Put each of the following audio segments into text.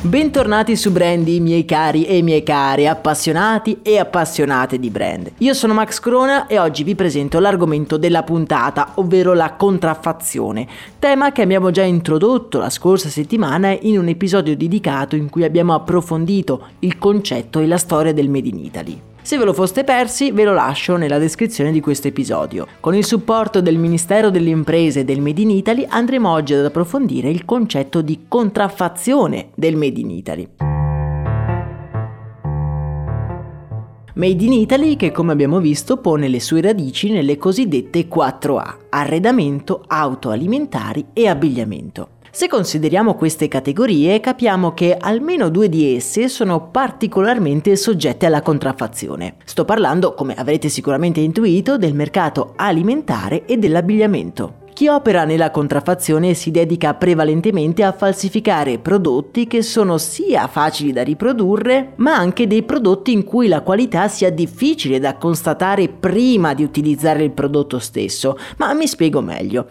Bentornati su Brandy, miei cari e miei cari, appassionati e appassionate di brand. Io sono Max Crona e oggi vi presento l'argomento della puntata, ovvero la contraffazione, tema che abbiamo già introdotto la scorsa settimana in un episodio dedicato in cui abbiamo approfondito il concetto e la storia del Made in Italy. Se ve lo foste persi, ve lo lascio nella descrizione di questo episodio. Con il supporto del Ministero delle Imprese e del Made in Italy andremo oggi ad approfondire il concetto di contraffazione del Made in Italy. Made in Italy che come abbiamo visto pone le sue radici nelle cosiddette 4A, arredamento, auto alimentari e abbigliamento. Se consideriamo queste categorie capiamo che almeno due di esse sono particolarmente soggette alla contraffazione. Sto parlando, come avrete sicuramente intuito, del mercato alimentare e dell'abbigliamento. Chi opera nella contraffazione si dedica prevalentemente a falsificare prodotti che sono sia facili da riprodurre, ma anche dei prodotti in cui la qualità sia difficile da constatare prima di utilizzare il prodotto stesso. Ma mi spiego meglio.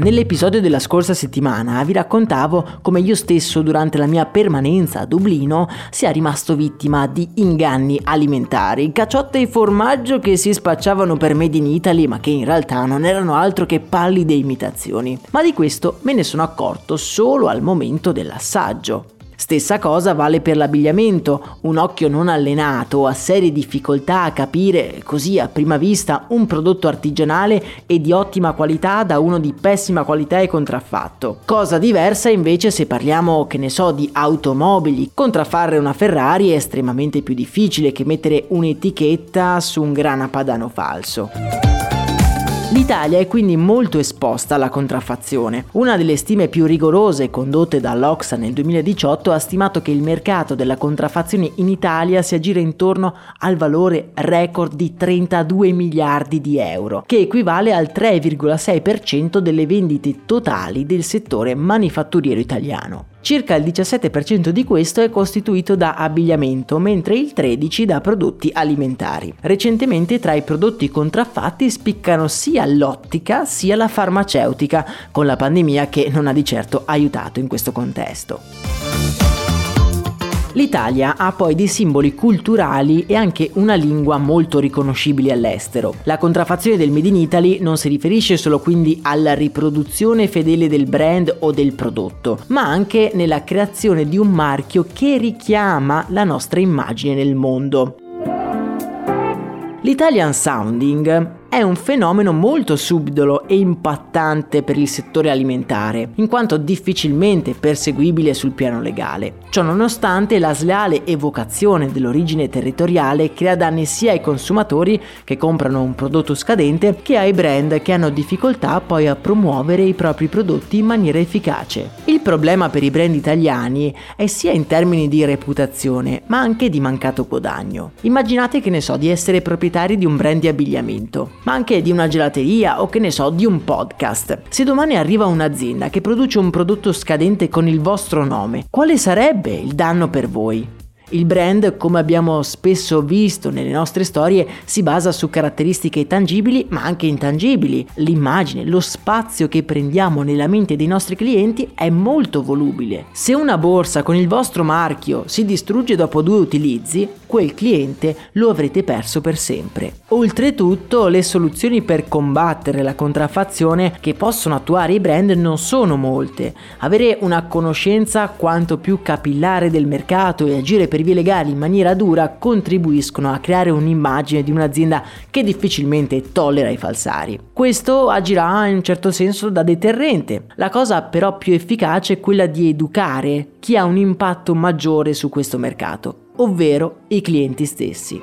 Nell'episodio della scorsa settimana vi raccontavo come io stesso durante la mia permanenza a Dublino sia rimasto vittima di inganni alimentari, cacciotte e formaggio che si spacciavano per Made in Italy ma che in realtà non erano altro che pallide imitazioni. Ma di questo me ne sono accorto solo al momento dell'assaggio. Stessa cosa vale per l'abbigliamento, un occhio non allenato ha serie difficoltà a capire così a prima vista un prodotto artigianale e di ottima qualità da uno di pessima qualità e contraffatto. Cosa diversa invece se parliamo, che ne so, di automobili. Contraffare una Ferrari è estremamente più difficile che mettere un'etichetta su un grana padano falso. L'Italia è quindi molto esposta alla contraffazione. Una delle stime più rigorose condotte dall'Oxa nel 2018 ha stimato che il mercato della contraffazione in Italia si aggira intorno al valore record di 32 miliardi di euro, che equivale al 3,6% delle vendite totali del settore manifatturiero italiano. Circa il 17% di questo è costituito da abbigliamento, mentre il 13% da prodotti alimentari. Recentemente tra i prodotti contraffatti spiccano sia l'ottica sia la farmaceutica, con la pandemia che non ha di certo aiutato in questo contesto. L'Italia ha poi dei simboli culturali e anche una lingua molto riconoscibili all'estero. La contraffazione del Made in Italy non si riferisce solo quindi alla riproduzione fedele del brand o del prodotto, ma anche nella creazione di un marchio che richiama la nostra immagine nel mondo. L'Italian Sounding è un fenomeno molto subdolo e impattante per il settore alimentare, in quanto difficilmente perseguibile sul piano legale. Ciò nonostante la sleale evocazione dell'origine territoriale crea danni sia ai consumatori che comprano un prodotto scadente che ai brand che hanno difficoltà poi a promuovere i propri prodotti in maniera efficace. Il problema per i brand italiani è sia in termini di reputazione ma anche di mancato guadagno. Immaginate che ne so di essere proprietari di un brand di abbigliamento ma anche di una gelateria o che ne so, di un podcast. Se domani arriva un'azienda che produce un prodotto scadente con il vostro nome, quale sarebbe il danno per voi? Il brand, come abbiamo spesso visto nelle nostre storie, si basa su caratteristiche tangibili ma anche intangibili. L'immagine, lo spazio che prendiamo nella mente dei nostri clienti è molto volubile. Se una borsa con il vostro marchio si distrugge dopo due utilizzi, quel cliente lo avrete perso per sempre. Oltretutto, le soluzioni per combattere la contraffazione che possono attuare i brand non sono molte. Avere una conoscenza quanto più capillare del mercato e agire per vie legali in maniera dura contribuiscono a creare un'immagine di un'azienda che difficilmente tollera i falsari. Questo agirà in un certo senso da deterrente. La cosa però più efficace è quella di educare chi ha un impatto maggiore su questo mercato ovvero i clienti stessi.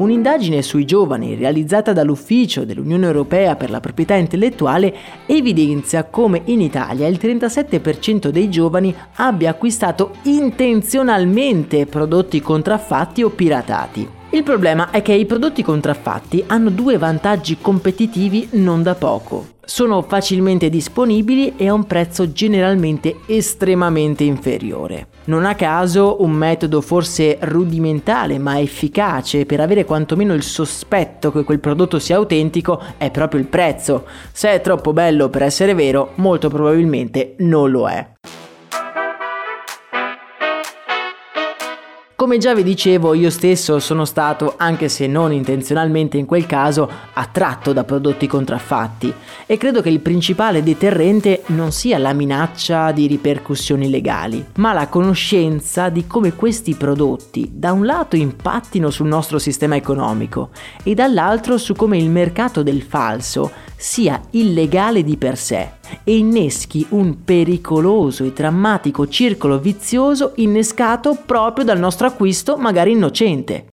Un'indagine sui giovani realizzata dall'Ufficio dell'Unione Europea per la proprietà intellettuale evidenzia come in Italia il 37% dei giovani abbia acquistato intenzionalmente prodotti contraffatti o piratati. Il problema è che i prodotti contraffatti hanno due vantaggi competitivi non da poco sono facilmente disponibili e a un prezzo generalmente estremamente inferiore. Non a caso un metodo forse rudimentale ma efficace per avere quantomeno il sospetto che quel prodotto sia autentico è proprio il prezzo. Se è troppo bello per essere vero, molto probabilmente non lo è. Come già vi dicevo, io stesso sono stato, anche se non intenzionalmente in quel caso, attratto da prodotti contraffatti e credo che il principale deterrente non sia la minaccia di ripercussioni legali, ma la conoscenza di come questi prodotti da un lato impattino sul nostro sistema economico e dall'altro su come il mercato del falso sia illegale di per sé e inneschi un pericoloso e drammatico circolo vizioso innescato proprio dal nostro acquisto magari innocente.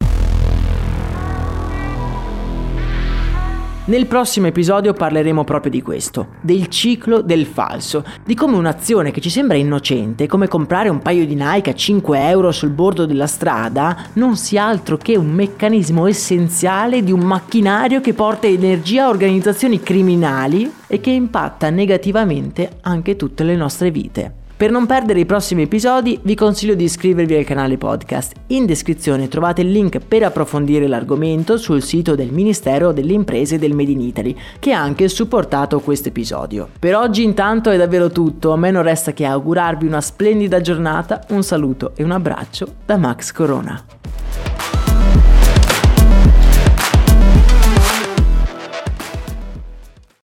Nel prossimo episodio parleremo proprio di questo, del ciclo del falso, di come un'azione che ci sembra innocente, come comprare un paio di Nike a 5 euro sul bordo della strada, non sia altro che un meccanismo essenziale di un macchinario che porta energia a organizzazioni criminali e che impatta negativamente anche tutte le nostre vite. Per non perdere i prossimi episodi vi consiglio di iscrivervi al canale podcast. In descrizione trovate il link per approfondire l'argomento sul sito del Ministero delle Imprese del Made in Italy, che ha anche supportato questo episodio. Per oggi intanto è davvero tutto, a me non resta che augurarvi una splendida giornata, un saluto e un abbraccio da Max Corona.